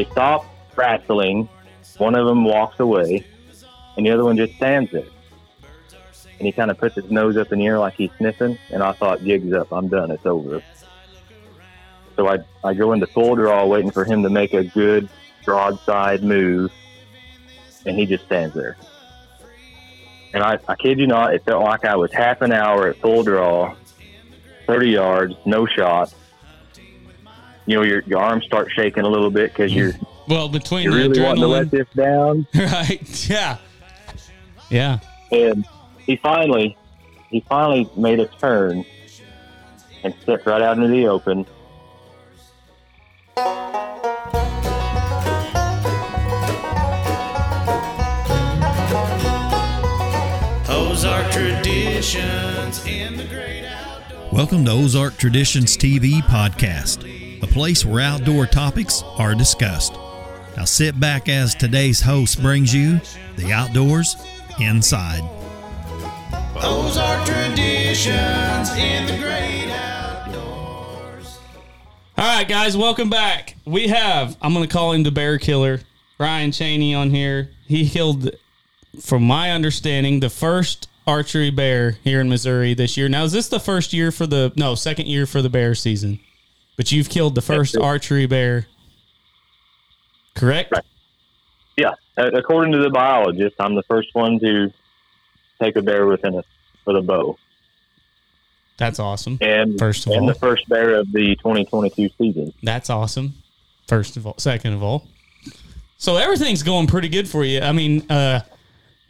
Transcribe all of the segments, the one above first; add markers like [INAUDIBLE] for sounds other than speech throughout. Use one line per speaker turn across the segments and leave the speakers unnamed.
they stop wrestling. One of them walks away, and the other one just stands there. And he kind of puts his nose up in the air like he's sniffing. And I thought, jig's up. I'm done. It's over. So I, I go into full draw, waiting for him to make a good broadside move, and he just stands there. And I, I kid you not, it felt like I was half an hour at full draw, 30 yards, no shot. You know, your, your arms start shaking a little bit because you're,
Well, between
you're
the
really wanting to let this down. [LAUGHS]
right? Yeah, yeah.
And he finally, he finally made a turn and stepped right out into the open.
Ozark traditions in the great outdoors.
Welcome to Ozark Traditions TV podcast, a place where outdoor topics are discussed. Now sit back as today's host brings you the outdoors inside.
Ozark traditions in the great outdoors.
All right, guys, welcome back. We have, I'm going to call him the bear killer, Brian Cheney on here. He killed, from my understanding, the first archery bear here in Missouri this year. Now, is this the first year for the, no, second year for the bear season? But you've killed the first archery bear, correct?
Right. Yeah, according to the biologist, I'm the first one to take a bear within a with a bow,
That's awesome.
and
First of
and
all.
the first bear of the 2022 season.
That's awesome. First of all, second of all. So everything's going pretty good for you. I mean, uh,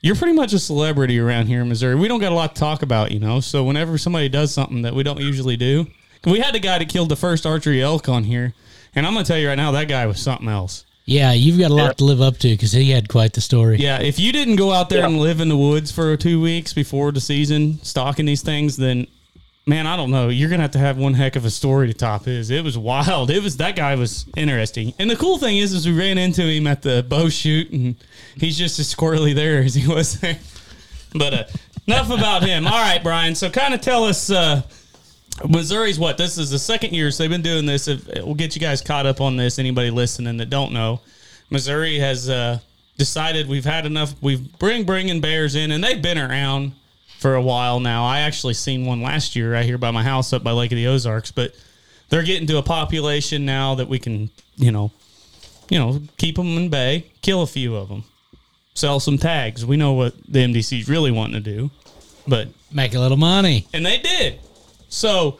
you're pretty much a celebrity around here in Missouri. We don't got a lot to talk about, you know. So whenever somebody does something that we don't usually do, we had the guy that killed the first archery elk on here, and I'm gonna tell you right now, that guy was something else.
Yeah, you've got a lot
Yeah.
to live up to because he had quite the story.
Yeah, if you didn't go out there
Yeah.
and live in the woods for two weeks before the season, stalking these things, then man, I don't know. You're gonna have to have one heck of a story to top his. It was wild. It was that guy was interesting. And the cool thing is, is we ran into him at the bow shoot, and he's just as squirrely there as he was there. [LAUGHS] But uh, enough about him. All right, Brian. So kind of tell us. Uh, Missouri's what? This is the second year so they've been doing this. If, we'll get you guys caught up on this. Anybody listening that don't know, Missouri has uh, decided we've had enough. We've bring bringing bears in, and they've been around for a while now. I actually seen one last year right here by my house up by Lake of the Ozarks, but they're getting to a population now that we can, you know, you know, keep them in bay, kill a few of them, sell some tags. We know what the MDC's really wanting to do, but
Make a little money.
and they did. So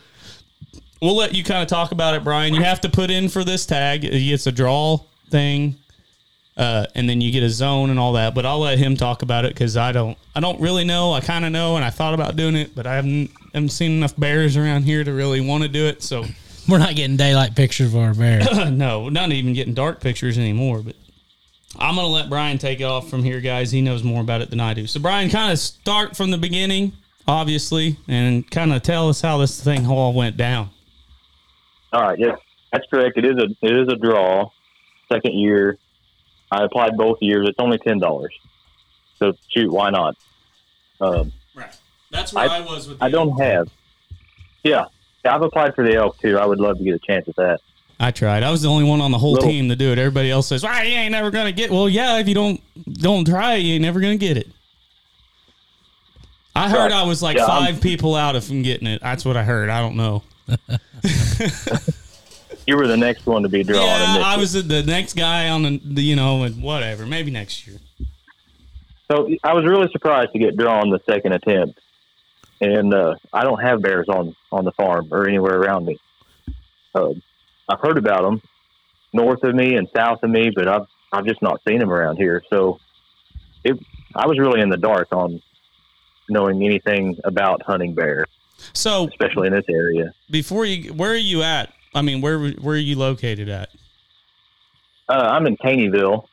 we'll let you kind of talk about it, Brian. You have to put in for this tag. It's a draw thing, uh, and then you get a zone and all that. But I'll let him talk about it because I don't. I don't really know. I kind of know, and I thought about doing it, but I haven't, haven't seen enough bears around here to really want to do it. So
We're not getting daylight pictures of our bear. [CLEARS THROAT]
no, not even getting dark pictures anymore. But I'm gonna let Brian take it off from here, guys. He knows more about it than I do. So Brian, kind of start from the beginning, obviously, and kind of tell us how this thing all went down.
All right, yes, that's correct. It is a it is a draw. Second year, I applied both years. It's only ten dollars. So shoot, why not? Um,
Right. That's where I,
I-
was with.
I don't
elk.
have. Yeah, Yeah, I've applied for the elk too. I would love to get a chance at that.
I tried. I was the only one on the whole
Little-
team to do it. Everybody else says, "Well, you ain't never gonna get." Well, yeah, if you don't don't try, you ain't never gonna get it. I heard. I was like
Yeah, I'm-
5 people out of from getting it. That's what I heard. I don't know. [LAUGHS]
You were the next one to be drawn.
yeah, I was the next guy on the, the you know, and whatever. Maybe next year.
So I was really surprised to get drawn the second attempt, and uh, I don't have bears on on the farm or anywhere around me. Uh, I've heard about them north of me and south of me, but I've I've just not seen them around here. So it I was really in the dark on knowing anything about hunting bear,
So
especially in this area.
before you, where are you at? I mean, where where are you located at?
Uh, I'm in Caneyville,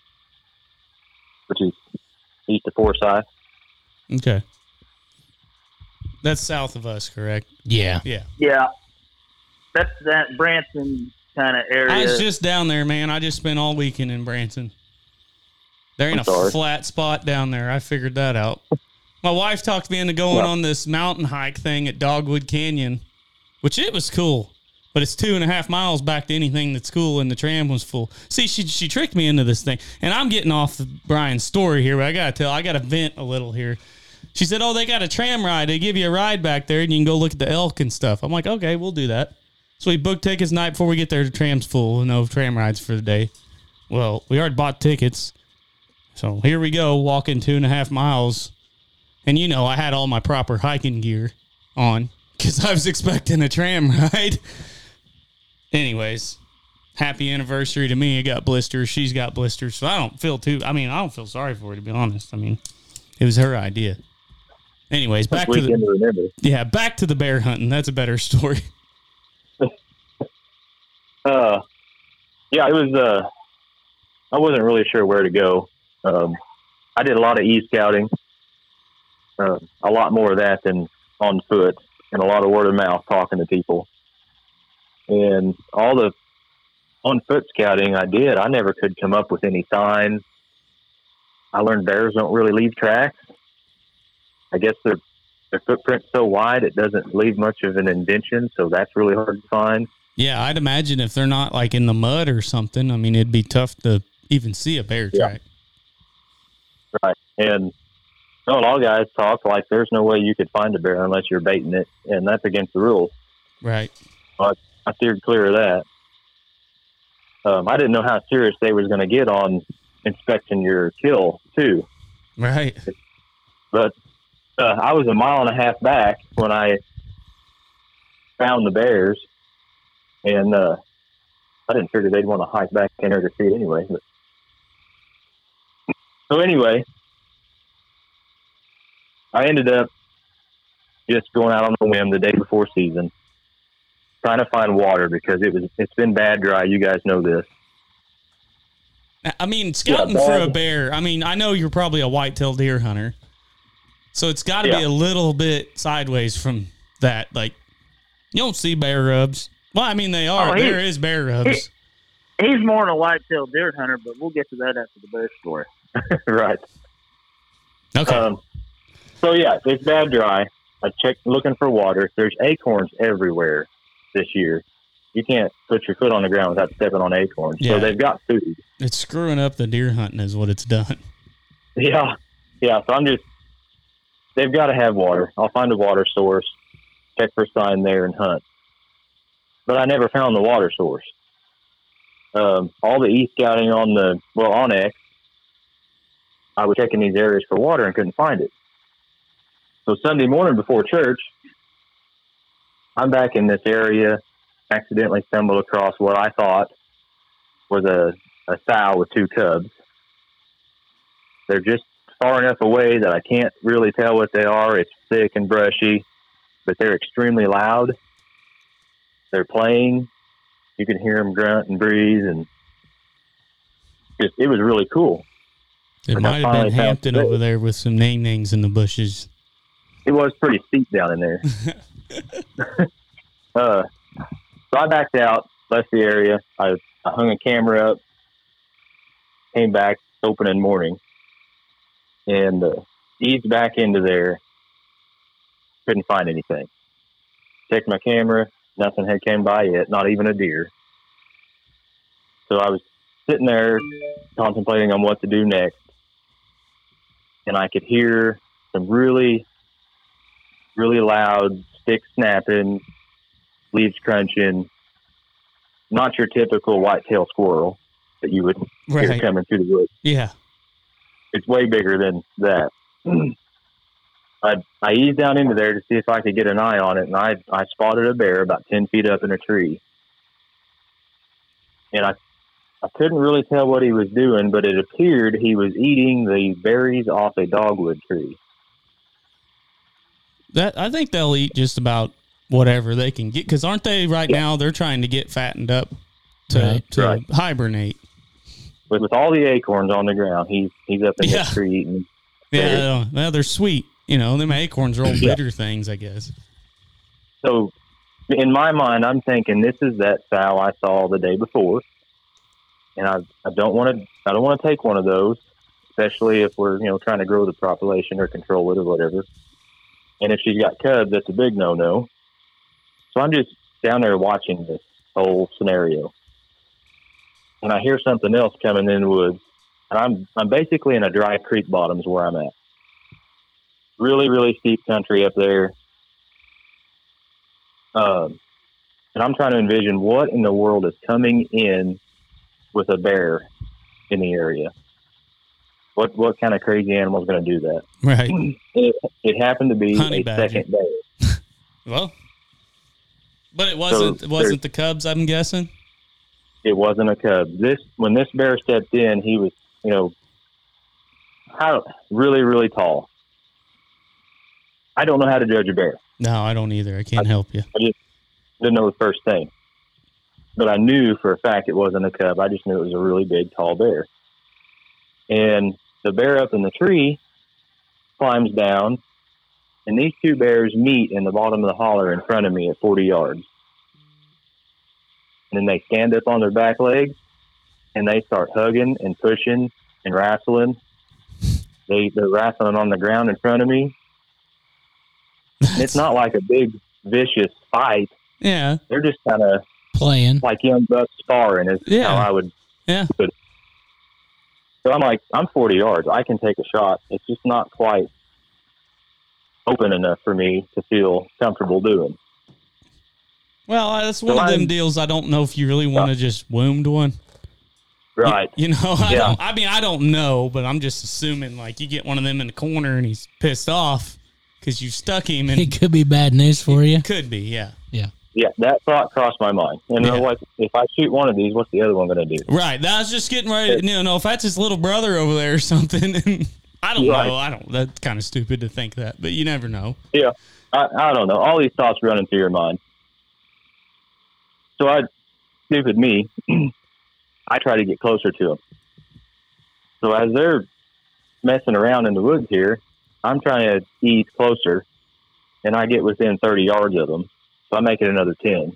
which is east of Forsyth.
Okay, that's south of us, correct?
Yeah.
Yeah.
Yeah, that's that Branson kind of area.
I was just down there, man. I just spent all weekend in Branson. There ain't
I'm
a
sorry.
flat spot down there. I figured that out. My wife talked me into going on this mountain hike thing at Dogwood Canyon, which it was cool. but it's two and a half miles back to anything that's cool, and the tram was full. See, she she tricked me into this thing, and I'm getting off Brian's story here, but I gotta tell, I gotta vent a little here. She said, "Oh, they got a tram ride. They give you a ride back there, and you can go look at the elk and stuff." I'm like, "Okay, we'll do that." So we booked tickets night before we get there. The tram's full, no tram rides for the day. Well, we already bought tickets, so here we go, walking two and a half miles, and you know I had all my proper hiking gear on because I was expecting a tram [LAUGHS] ride. Anyways, happy anniversary to me. I got blisters. She's got blisters, so I don't feel too. I mean, I don't feel sorry for her to be honest. I mean, it was her idea. Anyways, back to the
to remember.
yeah, back to the bear hunting. That's a better [LAUGHS] story.
Uh, yeah, it was. Uh, I wasn't really sure where to go. Um, I did a lot of e scouting, uh, a lot more of that than on foot, and a lot of word of mouth talking to people. And all the on foot scouting I did, I never could come up with any signs. I learned bears don't really leave tracks. I guess their their footprint's so wide it doesn't leave much of an indention, so that's really hard to find.
Yeah, I'd imagine if they're not like in the mud or something, I mean, it'd be tough to even see a bear
Yeah.
track.
Right. And no, a lot of guys talk like there's no way you could find a bear unless you're baiting it, and that's against the rules.
Right.
I steered clear of that. Um, I didn't know how serious they was going to get on inspecting your kill too,
Right.
but uh, I was a mile and a half back when I found the bears, and uh, I didn't figure they'd want to hike back in there to see it anyway. But so anyway, I ended up just going out on the whim the day before season, trying to find water because it was it's been bad dry. You guys know this.
I mean, scouting for a bear. I mean, I know you're probably a whitetail deer hunter, so it's got to be a little bit sideways from that. Like, you don't see bear rubs. Well, I mean, they are.
Oh,
there is bear rubs.
He's more than a white-tailed deer hunter, but we'll get to that after the bear story. [LAUGHS]
right.
Okay.
Um, so yeah, it's bad dry. I checked looking for water. There's acorns everywhere this year. You can't put your foot on the ground without stepping on acorns.
Yeah.
So they've got food.
it's screwing up the deer hunting, is what it's done. [LAUGHS]
Yeah, yeah. So I'm just they've got to have water. I'll find a water source, check for sign there, and hunt. But I never found the water source. Um, all the e scouting on the well on X, I was checking these areas for water and couldn't find it. So Sunday morning before church, I'm back in this area. Accidentally stumbled across what I thought was a, a sow with two cubs. They're just far enough away that I can't really tell what they are. It's thick and brushy, but they're extremely loud. They're playing. You can hear them grunt and breathe, and just it was really cool.
It might have been Hampton over there with some nang nangs in the bushes.
It was pretty steep down in there. [LAUGHS] uh, so I backed out, left the area. I, I hung a camera up, came back opening morning, and uh, eased back into there. Couldn't find anything. Checked my camera, nothing had came by yet, not even a deer. So I was sitting there contemplating on what to do next, and I could hear some really really loud, stick snapping, leaves crunching. Not your typical white-tailed squirrel that you would hear
Right.
coming through the woods.
Yeah.
It's way bigger than that. I I eased down into there to see if I could get an eye on it, and I I spotted a bear about ten feet up in a tree, and I I couldn't really tell what he was doing, but it appeared he was eating the berries off a dogwood tree.
That I think they'll eat just about whatever they can get because aren't they right now? They're trying to get fattened up to
Right.
to
Right.
hibernate.
With, with all the acorns on the ground, he's he's up in
Yeah.
the tree eating.
Yeah, well, they're sweet. You know, them acorns are all
Yeah.
bitter things, I guess.
So, in my mind, I'm thinking this is that sow I saw the day before, and I I don't want to I don't want to take one of those, especially if we're you know trying to grow the population or control it or whatever. And if she's got cubs, that's a big no no. So I'm just down there watching this whole scenario, and I hear something else coming in the woods, and I'm I'm basically in a dry creek bottoms where I'm at. Really, really steep country up there. Um, and I'm trying to envision what in the world is coming in with a bear in the area. What what kind of crazy animal is going to do that?
Right.
It, it happened to be
Honey
a
badger.
second bear. [LAUGHS]
Well, but it wasn't.
So
it wasn't the Cubs. I'm guessing.
It wasn't a cub. This when this bear stepped in, he was you know how really really tall. I don't know how to judge a bear.
No, I don't either. I can't help you.
i Didn't know the first thing, but I knew for a fact it wasn't a cub. I just knew it was a really big tall bear. And the bear up in the tree climbs down, and these two bears meet in the bottom of the holler in front of me at 40 yards. And then they stand up on their back legs and they start hugging and pushing and wrestling. They, they're wrestling on the ground in front of me. And it's not like a big, vicious fight.
Yeah.
They're just kind of
Playing.
like young bucks sparring, is
Yeah.
how I would
Yeah.
So I'm like, I'm 40 yards. I can take a shot. It's just not quite open enough for me to feel comfortable doing.
Well, uh, that's one
So
of them
I'm-
deals. I don't know if you really want to just wound one.
Right.
You know, [LAUGHS] I
Yeah.
don't. I mean, I don't know, but I'm just assuming like you get one of them in the corner and he's pissed off because you stuck him, and
It could be bad news for you.
could be, yeah,
Yeah, that thought crossed my mind. And
Yeah.
I'm like, if I shoot one of these, what's the other one going to do?
right. That was just getting ready. To, you know, if that's his little brother over there or [LAUGHS] something, I don't
Right.
know. I don't. That's kind of stupid to think that, but you never know.
Yeah. I, I don't know. All these thoughts running through your mind. So I, stupid me, [CLEARS THROAT] I try to get closer to them. So as they're messing around in the woods here, I'm trying to ease closer, and I get within 30 yards of them. So I make it another 10.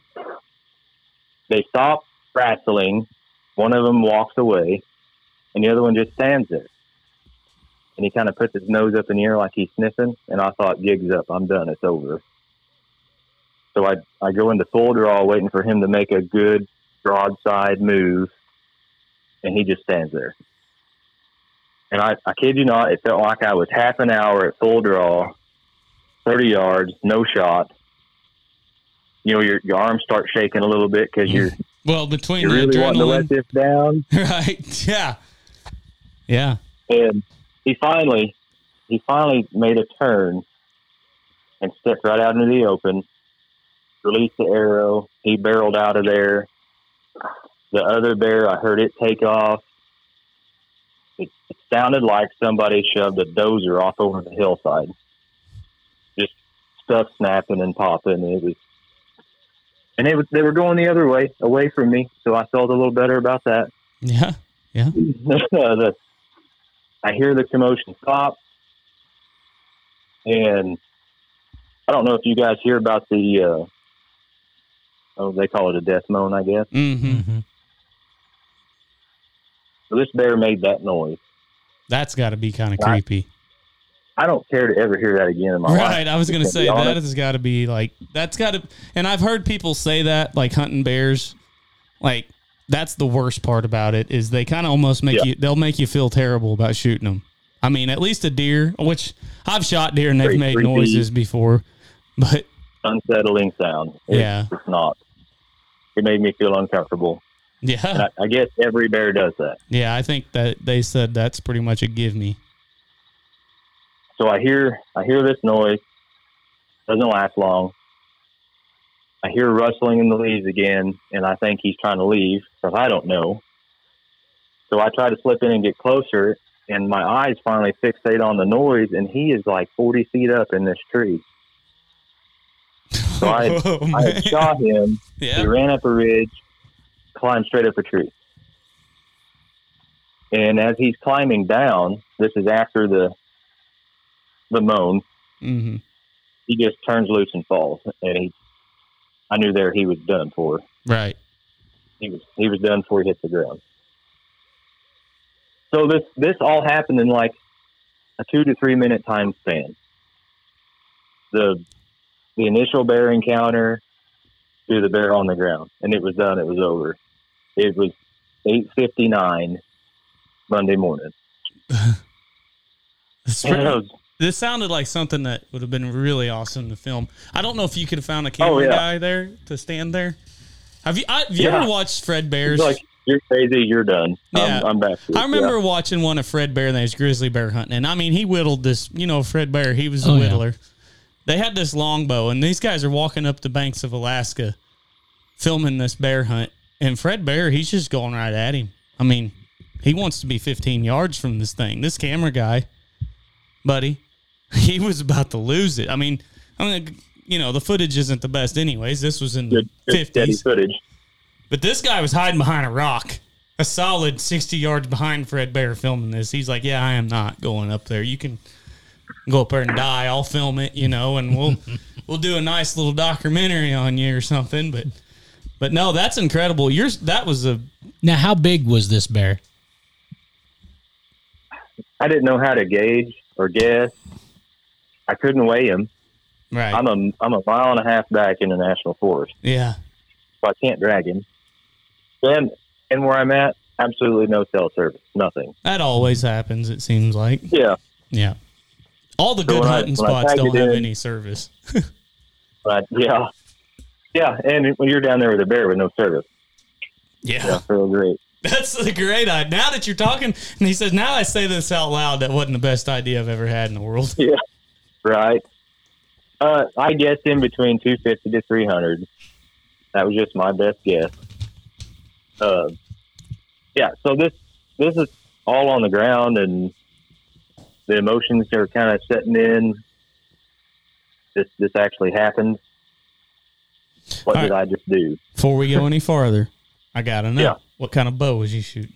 They stop wrestling. One of them walks away, and the other one just stands there. And he kind of puts his nose up in the air like he's sniffing. And I thought, gig's up. I'm done. It's over. So I, I go into full draw, waiting for him to make a good broadside move. And he just stands there. And I, I kid you not, it felt like I was half an hour at full draw, 30 yards, no shot. You know, your, your arms start shaking a little bit because you're, [LAUGHS]
Well, between
you're
the
really wanting to let this down. [LAUGHS]
right? Yeah, yeah.
and he finally he finally made a turn and stepped right out into the open released the arrow he barreled out of there the other bear i heard it take off it, it sounded like somebody shoved a dozer off over the hillside just stuff snapping and popping it was and they, was, they were going the other way away from me so i felt a little better about that
Yeah, Yeah.
the, [LAUGHS] I hear the commotion stop, and I don't know if you guys hear about the, uh, oh, they call it a death moan, I guess.
hmm
hmm
So this bear made that noise.
That's got to be kind of
Right.
creepy.
I don't care to ever hear that again in my life.
Right. I was going to say that has got to be like, that's got to, and I've heard people say that, like hunting bears, like, that's the worst part about it is they kind of almost make
Yeah.
you, they'll make you feel terrible about shooting them. I mean, at least a deer, which I've shot deer and they've
Very
made
creepy.
noises before, but
Unsettling sound. It's,
Yeah.
It's not. It made me feel uncomfortable.
Yeah,
I, I guess every bear does that.
yeah, I think that they said that's pretty much a give me.
So I hear I hear this noise. Doesn't last long. I hear rustling in the leaves again, and I think he's trying to leave, because I don't know. So I try to slip in and get closer, and my eyes finally fixate on the noise, and he is like 40 feet up in this tree. So I, [LAUGHS]
Oh,
I had
man.
shot him. He ran up a ridge, climbed straight up a tree. And as he's climbing down, this is after the the moan,
hmm
he just turns loose and falls. And he, I knew there he was done for.
Right.
He was he was done before he hit the ground. So this this all happened in like a two to three minute time span. The the initial bear encounter, to the bear on the ground, and it was done. It was over. It was eight fifty nine Monday morning. [LAUGHS] And
pretty-
was-
this sounded like something that would have been really awesome to film. I don't know if you could have found a camera
Oh, yeah.
guy there to stand there. Have you? I, have you
Yeah.
ever watched Fred Bear's?
It's like you're crazy, you're done.
Yeah.
I'm, I'm back. to.
I remember watching one of Fred Bear and his grizzly bear hunting, and I mean, he whittled this. You know, Fred Bear, he was a
Oh, yeah.
whittler. They had this longbow, and these guys are walking up the banks of Alaska, filming this bear hunt. And Fred Bear, he's just going right at him. I mean, he wants to be 15 yards from this thing. This camera guy, buddy, [LAUGHS] he was about to lose it. I mean, I mean, you know, the footage isn't the best, anyways. This was in the
good, good
50s.
footage.
But this guy was hiding behind a rock, a solid 60 yards behind Fred Bear filming this. He's like, Yeah, I am not going up there. You can go up there and die. I'll film it, you know, and we'll [LAUGHS] we'll do a nice little documentary on you or something. But but no, that's incredible. Yours that was a
Now, how big was this bear?
I didn't know how to gauge or guess. I couldn't weigh him.
right.
I'm a I'm a mile and a half back in the national forest,
yeah.
so I can't drag him. And and where I'm at, absolutely no cell service, nothing.
That always happens, it seems like.
Yeah,
Yeah. All the
So
good hunting
I
spots don't have
in-
any service. [LAUGHS]
but yeah, yeah. And when you're down there with a bear with no service, yeah, That's real great.
That's a great idea. Now that you're talking, and he says, now I say this out loud, that wasn't the best idea I've ever had in the world.
Yeah, right. Uh, I guess in between 250 to 300. That was just my best guess. Uh, yeah. So this this is all on the ground, and the emotions are kind of setting in. This this actually happened. What
All
did I just do?
Before we go any farther, I gotta know
Yeah.
what kind of bow was you shooting?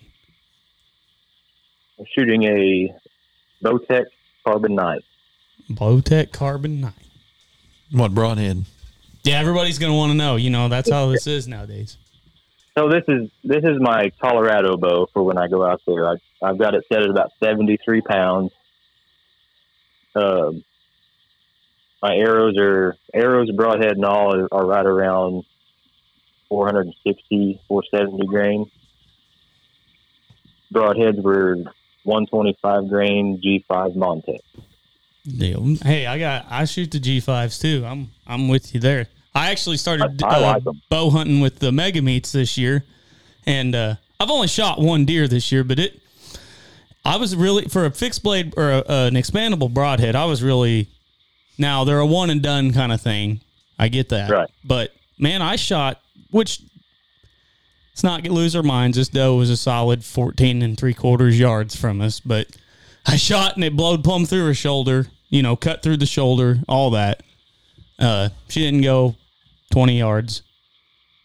I'm shooting a Bowtech Carbon Knight.
Bowtech Carbon Knight.
What broadhead?
Yeah, everybody's gonna want to know. You know, that's how this is nowadays.
So this is this is my Colorado bow for when I go out there. I, I've got it set at about seventy three pounds. Um, my arrows are arrows, broadhead, and all are, are right around 460, 470 grain. Broadheads were 125 grain G5 Montec.
Deal. Hey, I got I shoot the G fives too. I'm I'm with you there. I actually started
I- I
uh,
like
bow hunting with the Megameats this year, and uh, I've only shot one deer this year, but it. I was really for a fixed blade or a, an expandable broadhead. I was really now they're a one and done kind of thing. I get that,
Right.
But man, I shot which. Let's not get lose our minds. This doe was a solid 14 and three quarters yards from us, but I shot and it blowed plumb through her shoulder, you know, cut through the shoulder, all that. Uh, she didn't go 20 yards.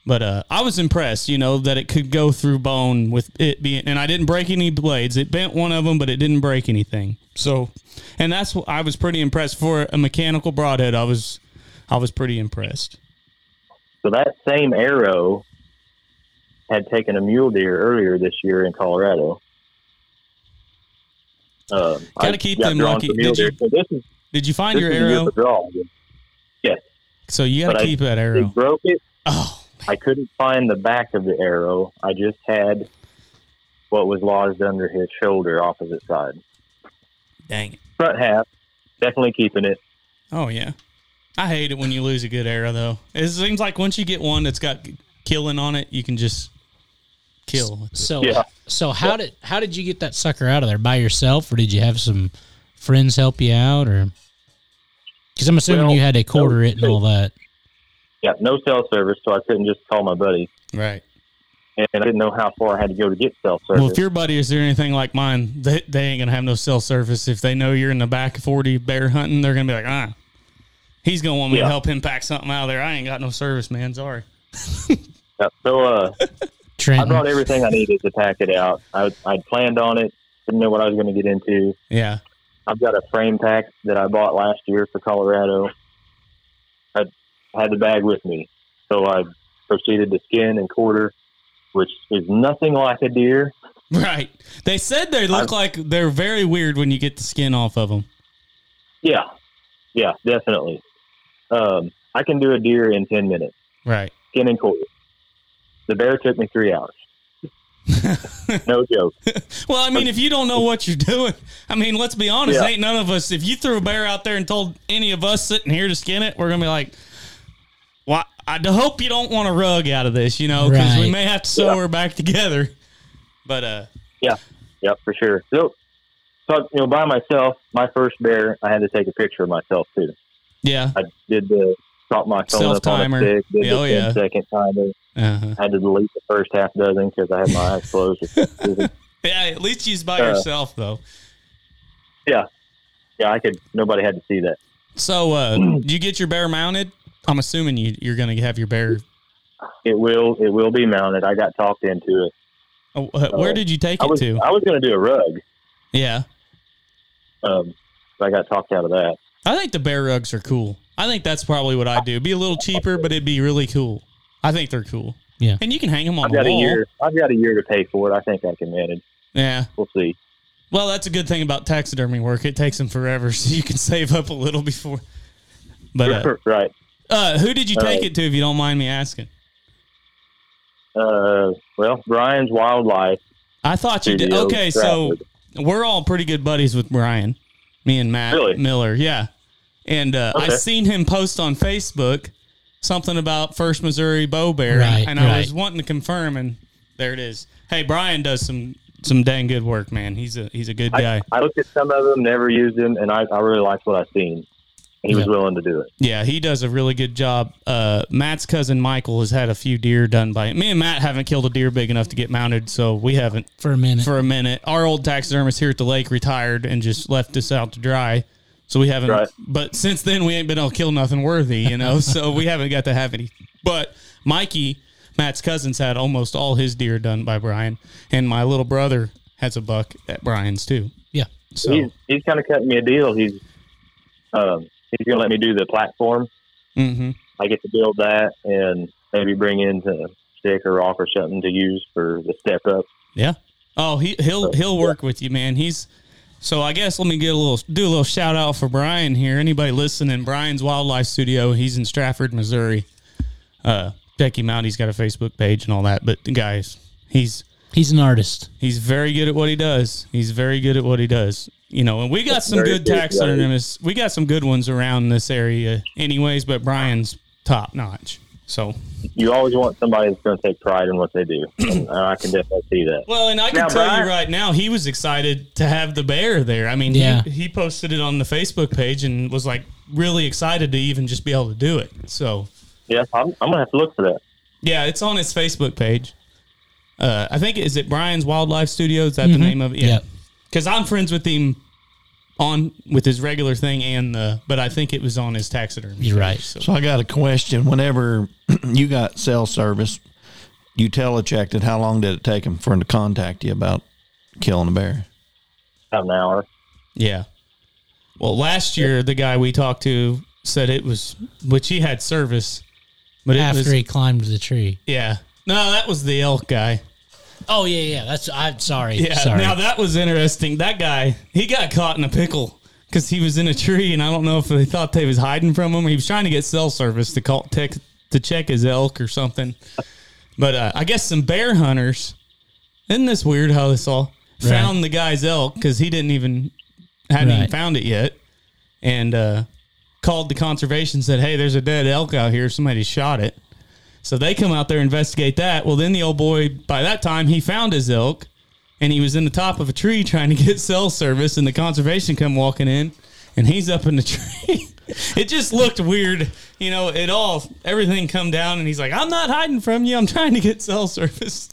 But uh, I was impressed, you know, that it could go through bone with it being, and I didn't break any blades. It bent one of them, but it didn't break anything. So, and that's what I was pretty impressed for a mechanical broadhead. I was, I was pretty impressed.
So that same arrow had taken a mule deer earlier this year in Colorado. Um,
Gotta keep
got
them lucky. Did you-
So is
Did you find your
is a year
arrow?
draw. Yes,
So you got to
I-
keep that
he
arrow.
broke it.
Oh,
I couldn't find the back of the arrow. I just had what was lodged under his shoulder, opposite side.
dang it.
Front half, definitely keeping it.
Oh yeah, I hate it when you lose a good arrow though. It seems like once you get one that's got killing on it, you can just kill.
So,
Yeah.
so how did how did you get that sucker out of there by yourself, or did you have some friends help you out, or? Because I'm assuming
Well,
you had to quarter it and all that.
Yeah, no cell service, so I couldn't just call my buddy.
Right.
And I didn't know how far I had to go to get cell service.
Well, if your buddy is doing anything like mine, they, they ain't gonna have no cell service. If they know you're in the back of forty bear hunting, they're gonna be like, ah, he's gonna want me to help him pack something out of there. I ain't got no service, man. Sorry.
Yeah, so uh, [LAUGHS] I brought everything I needed to pack it out. I I'd planned on it. Didn't know what I was going to get into.
Yeah.
I've got a frame pack that I bought last year for Colorado. I had the bag with me, so I proceeded to skin and quarter, which is nothing like a deer.
Right. They said they look
I've-
like they're very weird when you get the skin off of them.
Yeah, yeah, definitely. Um, I can do a deer in ten minutes.
Right.
Skin and cord. The bear took me three hours. [LAUGHS] no joke.
Well, I mean, if you don't know what you're doing, I mean, let's be honest.
Yeah.
Ain't none of us. If you threw a bear out there and told any of us sitting here to skin it, we're gonna be like, "Well, I d- hope you don't want a rug out of this, you know, because we may have to sew
Yeah.
her back together." But uh,
Yeah, yep, for sure. So, so you know, by myself, my first bear, I had to take a picture of myself too.
yeah,
I did the drop my phone up on a
Self-timer.
stick, did
oh,
the
yeah.
10 second timer.
uh-huh.
I had to delete the first half dozen because I had my eyes closed. [LAUGHS]
yeah. At least she's by
Uh,
yourself though.
yeah, yeah, I could. Nobody had to see that.
So, uh, [CLEARS THROAT] you get your bear mounted? I'm assuming you you're gonna have your bear.
It will, it will be mounted. I got talked into it.
Oh, uh, where did you take
I
it
was,
to?
I was going to do a rug.
Yeah,
Um, but I got talked out of that.
I think the bear rugs are cool. I think that's probably what I'd do. Be a little cheaper, but it'd be really cool. I think they're cool.
Yeah.
and you can hang them on
I've
the
got a year. I've got a year to pay for it. I think I can manage.
Yeah.
We'll see.
Well, that's a good thing about taxidermy work. It takes them forever, [LAUGHS] so you can save up a little before. But uh,
right.
uh, who did you take
Uh,
it to, if you don't mind me asking?
Uh, well, Brian's Wildlife.
I thought you did.
Studio,
Okay, so we're all pretty good buddies with Brian, me and Matt
Really?
Miller. Yeah, and uh, I
Okay.
seen him post on Facebook something about First Missouri Bow Bear,
Right,
and I was wanting to confirm, and there it is. Hey, Brian does some some dang good work, man. He's a he's a good
I,
guy.
I looked at some of them, never used them, and I, I really liked what I seen. He was willing to do it.
Yeah, he does a really good job. Uh, Matt's cousin Michael has had a few deer done by him. me and Matt haven't killed a deer big enough to get mounted, so we haven't
for a minute.
for a minute. Our old taxidermist here at the lake retired and just left us out to dry. So we haven't,
Right.
but since then we ain't been able to kill nothing worthy, you know. [LAUGHS] so we haven't got to have any. But Mikey, Matt's cousin's had almost all his deer done by Brian, and my little brother has a buck at Brian's too.
yeah.
So
He's he's kind of cutting me a deal. He's um, he's going to let me do the platform.
mhm.
I get to build that and maybe bring in a stick or rock or something to use for the step up.
Yeah. Oh, he he'll he'll work with you, man. He's so I guess let me get a little do a little shout out for Brian here. Anybody listening? Brian's Wildlife Studio. He's in Strafford, Missouri. Uh, check him out. He's got a Facebook page and all that. But guys, he's
He's an artist.
he's very good at what he does. He's very good at what he does. You know, and we got some
Very
good
good,
taxidermists. We got some good ones around this area, anyways. But Brian's top notch. So
You always want somebody that's going to take pride in what they do. [CLEARS THROAT] and I can definitely see that.
Well, and I can
Now,
tell you right now, he was excited to have the bear there. I mean,
Yeah.
he, he posted it on the Facebook page and was like really excited to even just be able to do it. So,
Yeah, I'm, I'm going to have to look for that.
yeah, it's on his Facebook page. Uh, I think is it Brian's Wildlife Studio? Is that the
Mhm.
name of it?
Yeah.
Because I'm friends with him on with his regular thing and the, but I think it was on his taxidermy.
You're
page,
right.
So.
So I got a question. Whenever [CLEARS THROAT] you got cell service, you telechecked it. How long did it take them for him to contact you about killing a bear?
About an hour.
Yeah. Well, last year the guy we talked to said it was, which he had service, but it
After
was
he climbed the tree.
Yeah. No, that was the elk guy.
Oh yeah, yeah. That's I'm sorry.
Yeah.
sorry.
Now that was interesting. That guy, he got caught in a pickle because he was in a tree, and I don't know if they thought they was hiding from him. He was trying to get cell service to call tech, to check his elk or something. But uh, I guess some bear hunters. Isn't this weird how this all found the guy's elk because he didn't even hadn't even found it yet, and uh, called the conservation said, "Hey, there's a dead elk out here. Somebody shot it." So they come out there investigate that. Well, then the old boy by that time he found his elk, and he was in the top of a tree [LAUGHS] trying to get cell service, and the conservation come walking in, and he's up in the [LAUGHS] tree. it just looked weird, you know. It all everything come down, and he's like, "I'm not hiding from you. I'm trying to get cell service."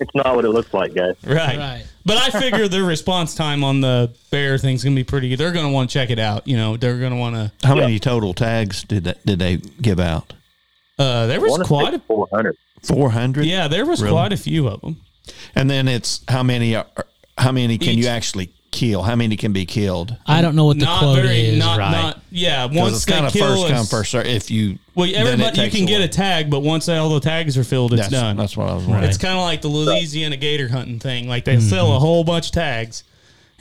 It's not what it looks like, guys.
Right.
Right.
But I figure their response time on the bear thing's gonna be pretty good. They're gonna want to check it out. You know, they're gonna want to.
How many total tags did that, did they give out?
Uh, there was quite a
400.
Four hundred.
yeah, there was
Really?
quite a few of them.
And then it's how many? Are, how many can
Each-
you actually kill? How many can be killed?
I don't know what the
Not
quota
very,
is.
not
right.
not yeah.
'Cause
Once
it's
they
kind of
kill
first
us-
come first serve. If you
Well, everybody you
takes
can get a tag, but once all the tags are filled, it's
That's,
done.
that's what I was wondering.
It's kind of like the Louisiana gator hunting thing. Like they sell a whole bunch of tags,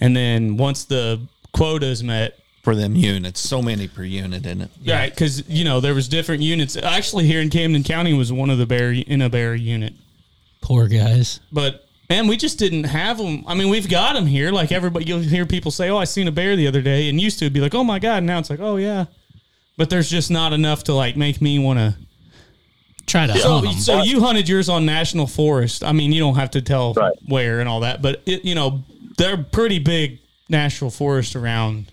and then once the quota is met,
for them units. So many per unit, isn't it?
Right, because you know there was different units. Actually, here in Camden County was one of the bear in a bear unit,
Poor guys.
but man, we just didn't have them. I mean, we've got them here. Like everybody, you'll hear people say, "Oh, I seen a bear the other day," and used to be like, "Oh my god!" Now it's like, "Oh yeah," but there's just not enough to like make me want to.
Try to
So,
hunt 'em.
so you hunted yours on national forest. I mean, you don't have to tell
Right.
where and all that, but it, you know they're pretty big national forest around.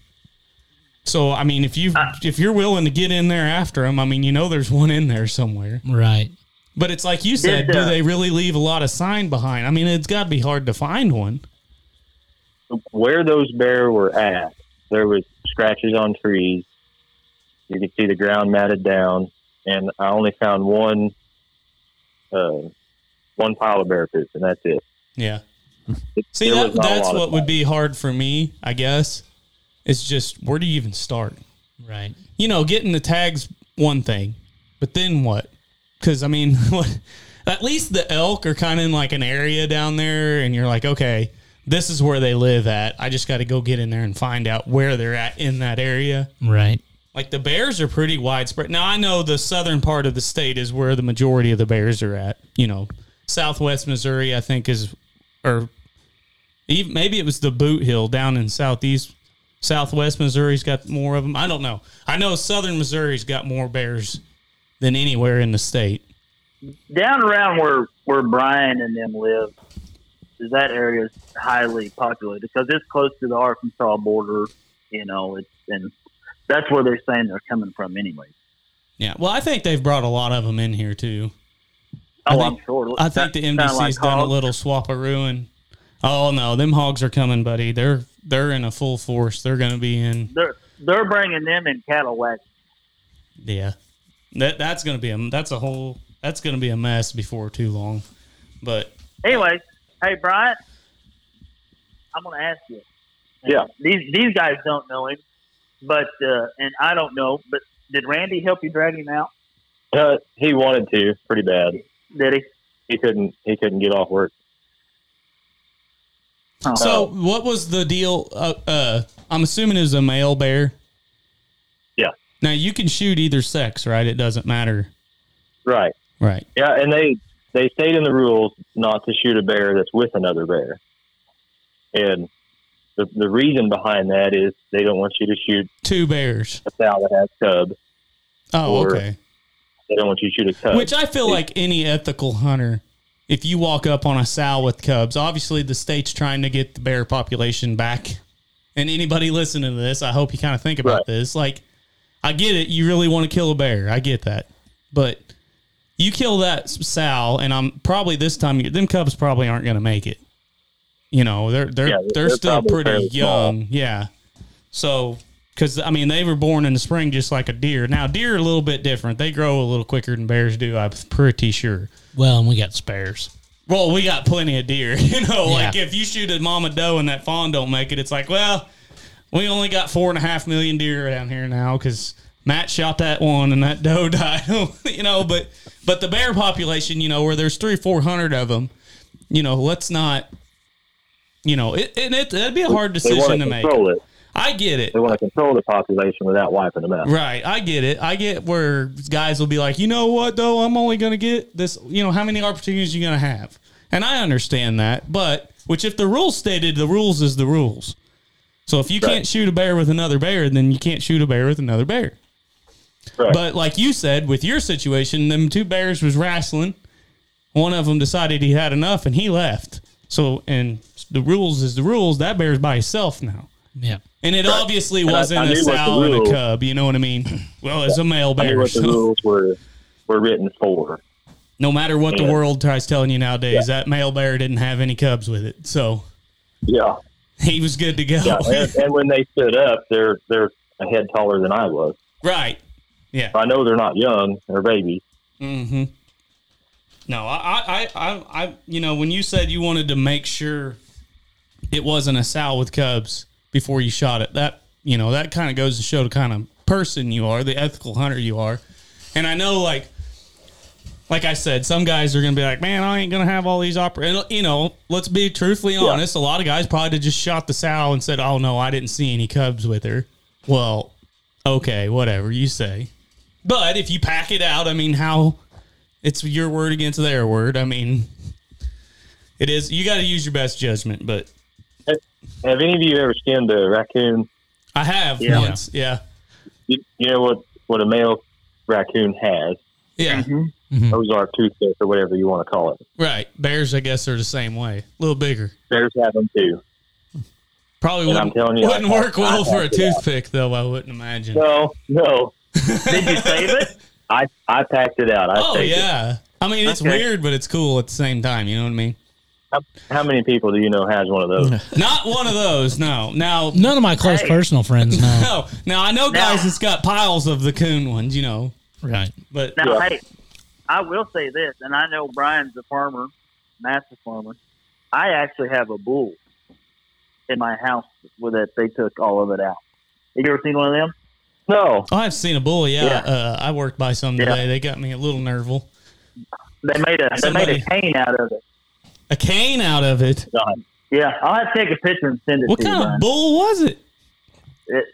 So I mean, if you if you're willing to get in there after them, I mean, you know, there's one in there somewhere.
Right.
But it's like you said,
Did,
do
uh,
they really leave a lot of sign behind? I mean, it's got to be hard to find one.
Where those bear were at, there was scratches on trees. You could see the ground matted down, and I only found one, uh, one pile of bear poop, and that's it.
Yeah.
It-
See, that,
was not a
that's what would be hard for me, I guess. It's just where do you even start?
Right.
You know, getting the tags one thing, but then what? Because I mean, [LAUGHS] what? At least the elk are kind of in like an area down there, and you're like, okay, this is where they live at. I just got to go get in there and find out where they're at in that area.
Right.
Like the bears are pretty widespread. Now I know the southern part of the state is where the majority of the bears are at. You know, Southwest Missouri, I think is, or even maybe it was the Bootheel down in southeast Southwest Missouri's got more of them. I don't know. I know Southern Missouri's got more bears than anywhere in the state.
Down around where where Brian and them live, is that area is highly populated because it's close to the Arkansas border. You know, it's and that's where they're saying they're coming from anyway.
Yeah. Well, I think they've brought a lot of them in here too. I
Oh,
think-
I'm sure.
I think the
Kinda
MDC's
like
done a little swap of ruin. oh no, them hogs are coming, buddy. They're they're in a full force. They're going to be in
They're they're bringing them in cattle wagons.
yeah. That that's going to be a that's a whole that's going to be a mess before too long. But
Anyway, hey Brian, I'm going to ask you.
Yeah.
These these guys don't know him, but uh, and I don't know. But did Randy help you drag him out?
Uh, he wanted to pretty bad.
Did he?
He couldn't. He couldn't get off work.
Oh.
so what was the deal uh, uh I'm assuming it was a male bear.
Yeah.
Now you can shoot either sex, right? It doesn't matter.
Right.
Right.
Yeah, and they they state in the rules not to shoot a bear that's with another bear. And the the reason behind that is they don't want you to shoot
Two bears.
a sow that has cub.
Oh, okay.
They don't want you to shoot a cub.
Which I feel like any ethical hunter, if you walk up on a sow with cubs, obviously the state's trying to get the bear population back. And anybody listening to this, I hope you kind of think about
Right.
this. Like, I get it. You really want to kill a bear. I get that. But you kill that sow, and I'm probably this time, them cubs probably aren't going to make it. You know, they're they're
Yeah,
they're,
they're
still pretty
fairly small.
young. Yeah. So, because I mean, they were born in the spring just like a deer. Now, deer are a little bit different. They grow a little quicker than bears do. I'm pretty sure.
Well, and we got spares.
Well, we got plenty of deer. [LAUGHS] You know, like
Yeah.
if you shoot a mama doe and that fawn don't make it, it's like, well, we only got four and a half million deer down here now because Matt shot that one and that [LAUGHS] doe died. [LAUGHS] you know, but but the bear population, you know, where there's three four hundred of them, you know, let's not. You know, it, and it that'd be a hard
they want
decision
to
to make.
control it.
I get it.
They want to control the population without wiping them out.
Right, I get it. I get where guys will be like, you know what, though, I'm only going to get this. You know, how many opportunities you going to have? And I understand that, but which if the rules stated, the rules is the rules. So if you
Right.
can't shoot a bear with another bear, then you can't shoot a bear with another bear.
Right.
But like you said, with your situation, them two bears was wrestling. One of them decided he had enough and he left. So, and the rules is the rules. That bear's by himself now.
Yeah.
And it obviously
And
wasn't
I
a
knew what the
sow and a cub. You know what I mean? [LAUGHS] Well, it's a male
I knew
bear.
what the rules were were written for.
no matter what the world tries telling you nowadays, that male bear didn't have any cubs with it. So
Yeah.
he was good to go.
Yeah. and, [LAUGHS] and when they stood up, they're they're a head taller than I was.
right. Yeah.
I know they're not young; they're babies.
Mm-hmm. No, I, I, I, I, you know, when you said you wanted to make sure it wasn't a sow with cubs before you shot it, that, you know, that kind of goes to show the kind of person you are, the ethical hunter you are. And I know, like, like I said, some guys are going to be like, man, I ain't going to have all these oper You know, let's be truthfully honest. A lot of guys probably just shot the sow and said, oh, no, I didn't see any cubs with her. Well, okay, whatever you say. But if you pack it out, I mean, how it's your word against their word. I mean, it is. You got to use your best judgment. But
Have any of you ever skinned a raccoon?
I have
Yeah.
once. Yeah,
You, you know what what a male raccoon has?
yeah, mm-hmm. Mm-hmm.
Those are toothpicks or whatever you want to call it.
right. Bears, I guess, are the same way. A little bigger.
Bears have them too.
Probably
And I'm
wouldn't,
telling you,
wouldn't
I-
work well
I
for a
packed it out.
toothpick, though. I wouldn't imagine.
No, no. [LAUGHS]
Did you save it?
I I packed it out. I
oh
saved it.
yeah. I mean, it's
Okay.
weird, but it's cool at the same time. You know what I mean?
How, how many people do you know has one of those? [LAUGHS]
Not one of those. No. Now,
None of my close
Hey.
personal friends know. [LAUGHS]
no. Now I know guys
Now-
that's got piles of the coon ones. You know,
right.
but
Now,
Yeah.
hey, I will say this, and I know Brian's a farmer, massive farmer. I actually have a bull in my house with it. They took all of it out. Have you ever seen one of them?
No.
Oh, I've seen a bull. Yeah,
Yeah.
Uh, I worked by some
Yeah.
today. They got me a little nervous.
They made a they made a cane out of it.
A cane out of it.
God.
Yeah, I'll have to take a picture and send it
What
to you.
kind
Brian.
of bull was it?
It,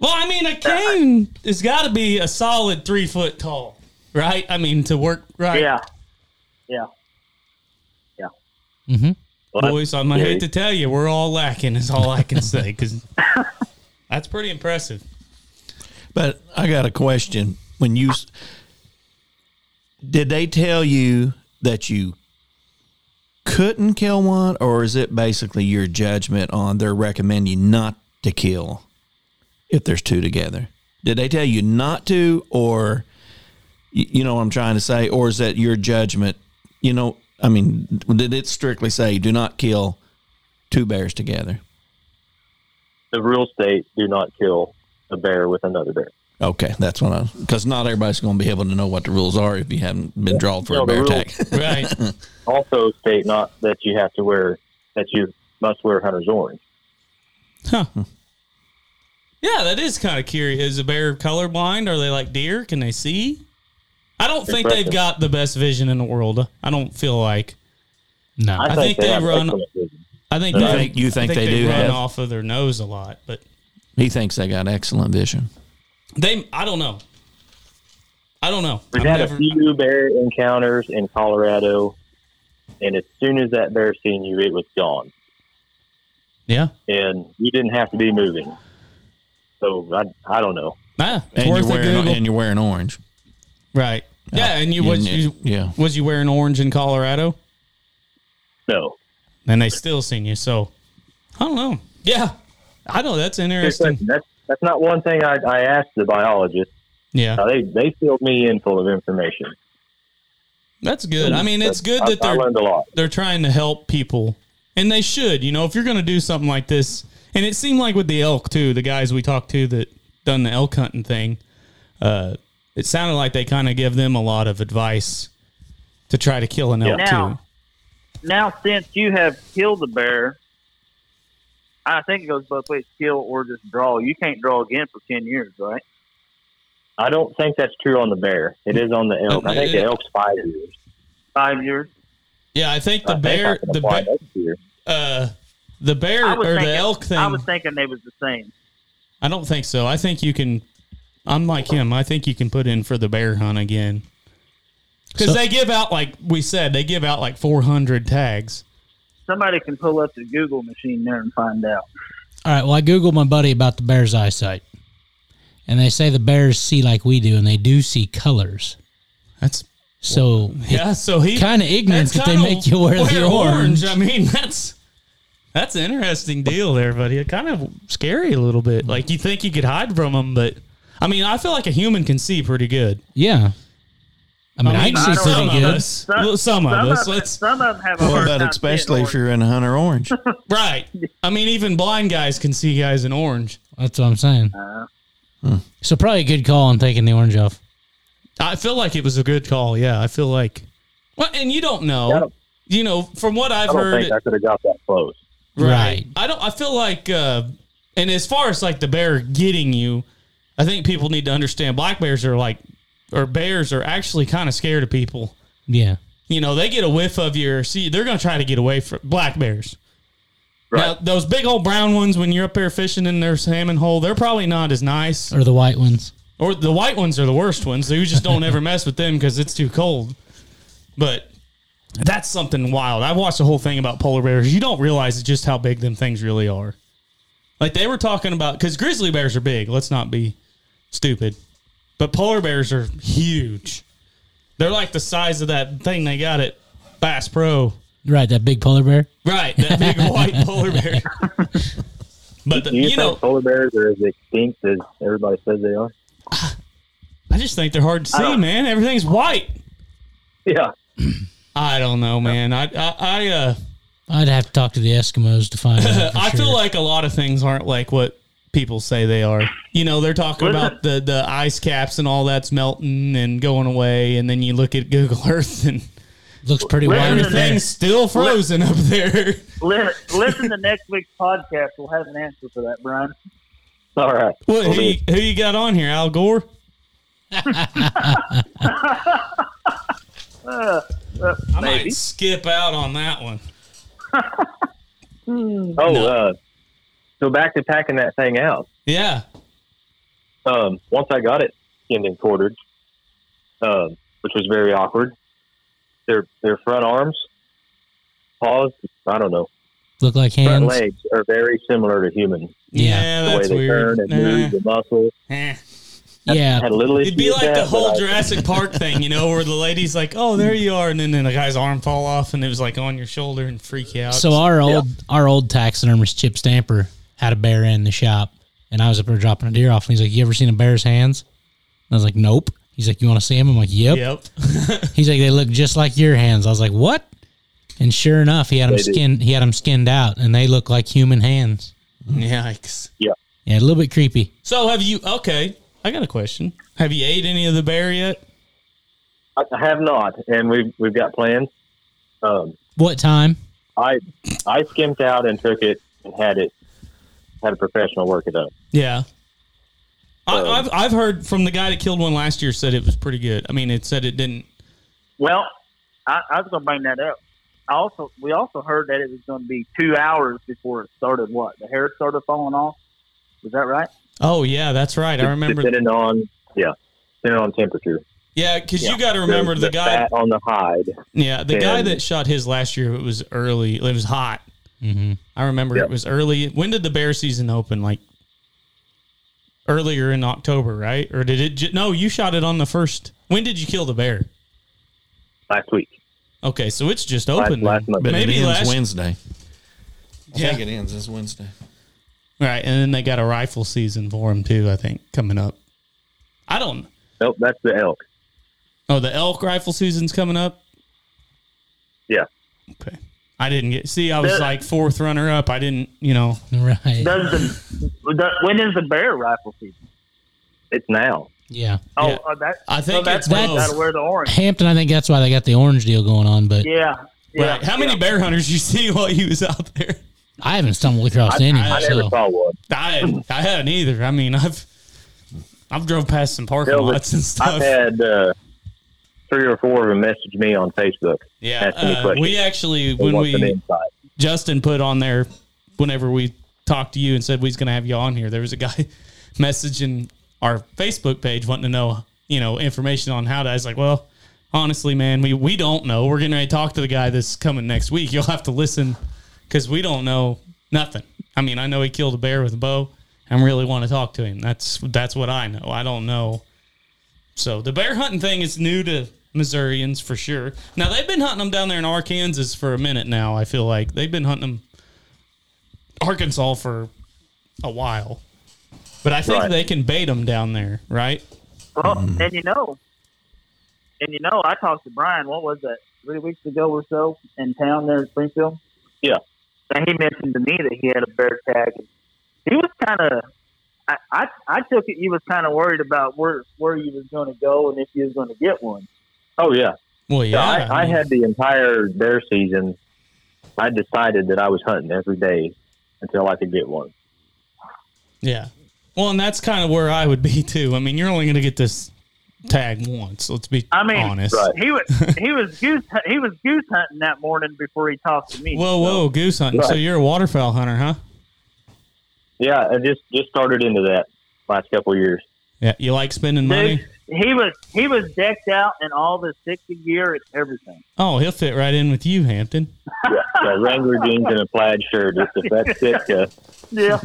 Well, I mean, a cane has got to be a solid three foot tall, right? I mean, to work right.
yeah, yeah.
Mm-hmm.
Well,
Boys, I'm gonna
yeah.
hate to tell you, we're all lacking. Is all I can [LAUGHS] say because [LAUGHS] that's pretty impressive.
But I got a question. When you did they tell you that you couldn't kill one, or is it basically your judgment on they're recommending not to kill if there's two together? Did they tell you not to, or you, know what I'm trying to say, or is that your judgment? You know, I mean, did it strictly say do not kill two bears together?
The rules state do not kill a bear with another bear.
Okay, that's what I because not everybody's going to be able to know what the rules are if you haven't been drawn for
No,
a bear
rules-
tag.
Right. [LAUGHS]
Also state not that you have to wear that you must wear hunter's orange.
Huh. Yeah, that is kind of curious. Is a bear colorblind? Are they like deer? Can they see? I don't think they've got the best vision in the world. I don't feel like.
No.
I think they
have
run- I think
You
they,
think- you
I
think they do
run
have-
off of their nose a lot, but
he thinks they got excellent vision.
They. I don't know. I don't know.
We've
I've
had
never-
a few bear encounters in Colorado, and as soon as that bear seen you, it was gone,
yeah.
and you didn't have to be moving. So I, I don't know.
Ah,
And you're wearing and you're wearing orange.
right. Yeah, and you was you
yeah.
was you wearing orange in Colorado?
No,
And they still seen you. So I don't know. Yeah, I know that's interesting.
question. That's that's not one thing I, I asked the biologist.
Yeah,
Uh, they they filled me in full of information.
that's good. I mean, it's good that
I
they're
learned a lot.
they're trying to help people, and they should. You know, if you're going to do something like this, and it seemed like with the elk too, the guys we talked to that done the elk hunting thing, uh, it sounded like they kind of give them a lot of advice to try to kill an elk
Now,
too.
now since you have killed the bear, I think it goes both ways: kill or just draw. You can't draw again for ten years, right?
I don't think that's true on the bear. It is on the elk. I think the elk's five years.
Five years.
Yeah, I think the
I
bear,
I can
the
apply
bear,
year.
uh, the bear or
thinking,
the elk thing.
I was thinking they was the same.
I don't think so. I think you can. I'm like him. I think you can put in for the bear hunt again because
So-
they give out like we said. They give out like 400 tags.
Somebody can pull up the Google machine there and find out.
All right. Well, I googled my buddy about the bear's eyesight, and they say the bears see like we do, and they do see colors.
That's
So
yeah. So he
kind of ignorant
that's
that they make you wear, the orange.
I mean, [LAUGHS] that's that's an interesting deal there, buddy. It kind of scary a little bit. Like you think you could hide from them, but I mean, I feel like a human can see pretty good.
Yeah. I mean, I,
mean,
can
I
see
some
pretty
of
good.
us, well, some of us.
them,
Let's
some of them have a
Well,
hard
but
time
especially if you're in a hunter orange. [LAUGHS]
right. I mean, even blind guys can see guys in orange.
That's what I'm saying.
Uh,
So probably a good call on taking the orange off.
I feel like it was a good call. Yeah, I feel like. Well, and you don't know.
Don't-
You know, from what I've
I don't
heard,
think I could have got that close.
Right.
I don't. I feel like, uh, and as far as like the bear getting you, I think people need to understand black bears are like, or bears are actually kind of scared of people.
Yeah.
You know, they get a whiff of your. See, they're going to try to get away from black bears. Now those big old brown ones, when you're up there fishing in their salmon hole, they're probably not as nice.
Or the white ones.
Or the white ones are the worst ones. So you just don't ever mess with them because it's too cold. But that's something wild. I watched the whole thing about polar bears. You don't realize just how big them things really are. Like they were talking about because grizzly bears are big. Let's not be stupid. But polar bears are huge. They're like the size of that thing they got at Bass Pro.
Right, that big polar bear.
Right, that big [LAUGHS] white polar bear. But the,
Do you,
you
think
know,
polar bears are as extinct as everybody says they are?
I just think they're hard to see, man. Everything's white.
Yeah.
I don't know, man. I I, I uh
I'd have to talk to the Eskimos to find out. [LAUGHS]
I
sure.
feel like a lot of things aren't like what people say they are. You know, they're talking
Listen.
about the the ice caps and all that's melting and going away, and then you look at Google [LAUGHS] Earth and
looks pretty
Listen
white.
to
everything's still frozen up there. [LAUGHS]
Li- Listen to next week's podcast. We'll have an answer for that, Brian.
All right.
What who you, who you got on here? Al Gore?
Uh, [LAUGHS] uh,
I
maybe.
might skip out on that one.
Oh,
No.
uh, so back to packing that thing out.
Yeah.
Um, once I got it skinned and quartered, um, which was very awkward. Their their front arms, paws, I don't know,
Look like
front
hands.
legs are very similar to human.
Yeah,
Yeah.
The way
that's
they
weird.
turn and
Nah.
move, the muscles.
Eh.
Yeah,
Had a little issue
It'd be
with
like the whole
but I-
Jurassic [LAUGHS] Park thing, you know, where the lady's like, "Oh, there you are," and then, then the guy's arm fall off, and it was like on your shoulder and freak you out.
So our old our old taxidermist Chip Stamper had a bear in the shop, and I was up there dropping a deer off, and he's like, "You ever seen a bear's hands?" And I was like, "Nope." He's like, "You want to see them?" I'm like, "Yep."
yep. [LAUGHS]
He's like, "They look just like your hands." I was like, "What?" And sure enough, he had them
They
skinned. He had them skinned out, and they look like human hands.
Yikes.
Yeah, yeah, a little bit creepy.
So have you? Okay, I got a question. Have you ate any of the bear yet?
I I have not, and we've we've got plans. Um,
What time?
I I skimmed out and took it and had it had a professional work it up.
Yeah. I,
Um,
I've I've heard from the guy that killed one last year said it was pretty good. I mean, it said it didn't.
Well, I, I was going to bring that up. I also we also heard that it was going to be two hours before it started. What the hair started falling off? Was that right?
Oh yeah, that's right. I remember.
depending on yeah, depending on temperature.
Yeah, because you got to remember the, guy.
fat on the hide.
Yeah, the guy that shot his last year. It was early. It was hot.
Mm-hmm.
I remember
Yep.
it was early. When did the bear season open? Like earlier in October, right? Or did it? Ju- no, you shot it on the first. When did you kill the bear?
last week.
Okay, so it's just
Last-
open.
last
then.
month.
Maybe
it ends
last.
Wednesday. I
Yeah.
think it ends this Wednesday.
Right, and then they got a rifle season for him too. I think coming up. I don't.
Nope, that's the elk.
Oh, the elk rifle season's coming up.
Yeah.
Okay. I didn't get. See, I was
The-
like fourth runner up. I didn't. You know.
Right.
Does the, the when is the bear rifle season?
It's now.
Yeah.
Oh,
Yeah.
uh, that,
I think
so that's
it's
why you
both.
got to wear the orange.
Hampton, I think that's why they got the orange deal going on. But
Yeah. yeah
right. How many
yeah.
bear hunters you see [LAUGHS] while he was out there?
I haven't stumbled across
I,
any.
I never
so.
saw one.
I I haven't either. I mean, I've I've drove past some parking
Hell,
lots and stuff.
I've had uh, three or four of them message me on Facebook.
Yeah, uh, we actually when we. Justin put on there whenever we talked to you and said we was going to have you on here. There was a guy [LAUGHS] messaging our Facebook page wanting to know you know information on how to. I was like, well, honestly, man, we we don't know. We're getting ready to talk to the guy that's coming next week. You'll have to listen because we don't know nothing. I mean, I know he killed a bear with a bow. I really want to talk to him. That's that's what I know. I don't know. So the bear hunting thing is new to Missourians for sure. Now they've been hunting them down there in Arkansas for a minute now. I feel like they've been hunting them Arkansas for a while, but I think
Right.
they can bait them down there, right?
Well, mm-hmm. and you know, and you know, I talked to Brian. What was that? Three weeks ago or so in town there in Springfield.
Yeah.
And he mentioned to me that he had a bear tag. He was kind of. I, I I took it. He was kind of worried about where where you was going to go and if you was going to get one.
Oh yeah,
Well,
Yeah,
yeah.
I, I
mean,
had the entire bear season. I decided that I was hunting every day until I could get one.
Yeah. Well, and that's kind of where I would be too. I mean, you're only going to get this tag once. Let's be
I mean,
honest.
Right.
he was [LAUGHS] he was goose he was goose hunting that morning before he talked to me.
Whoa, whoa, goose hunting. So you're a waterfowl hunter, huh?
Yeah, I just just started into that last couple of years.
Yeah. You like spending money?
Dude, he was he was decked out in all the safety gear and everything.
Oh, he'll fit right in with you, Hampton.
Yeah, yeah Wrangler jeans and a plaid shirt. Just if that fits you. Uh.
Yeah,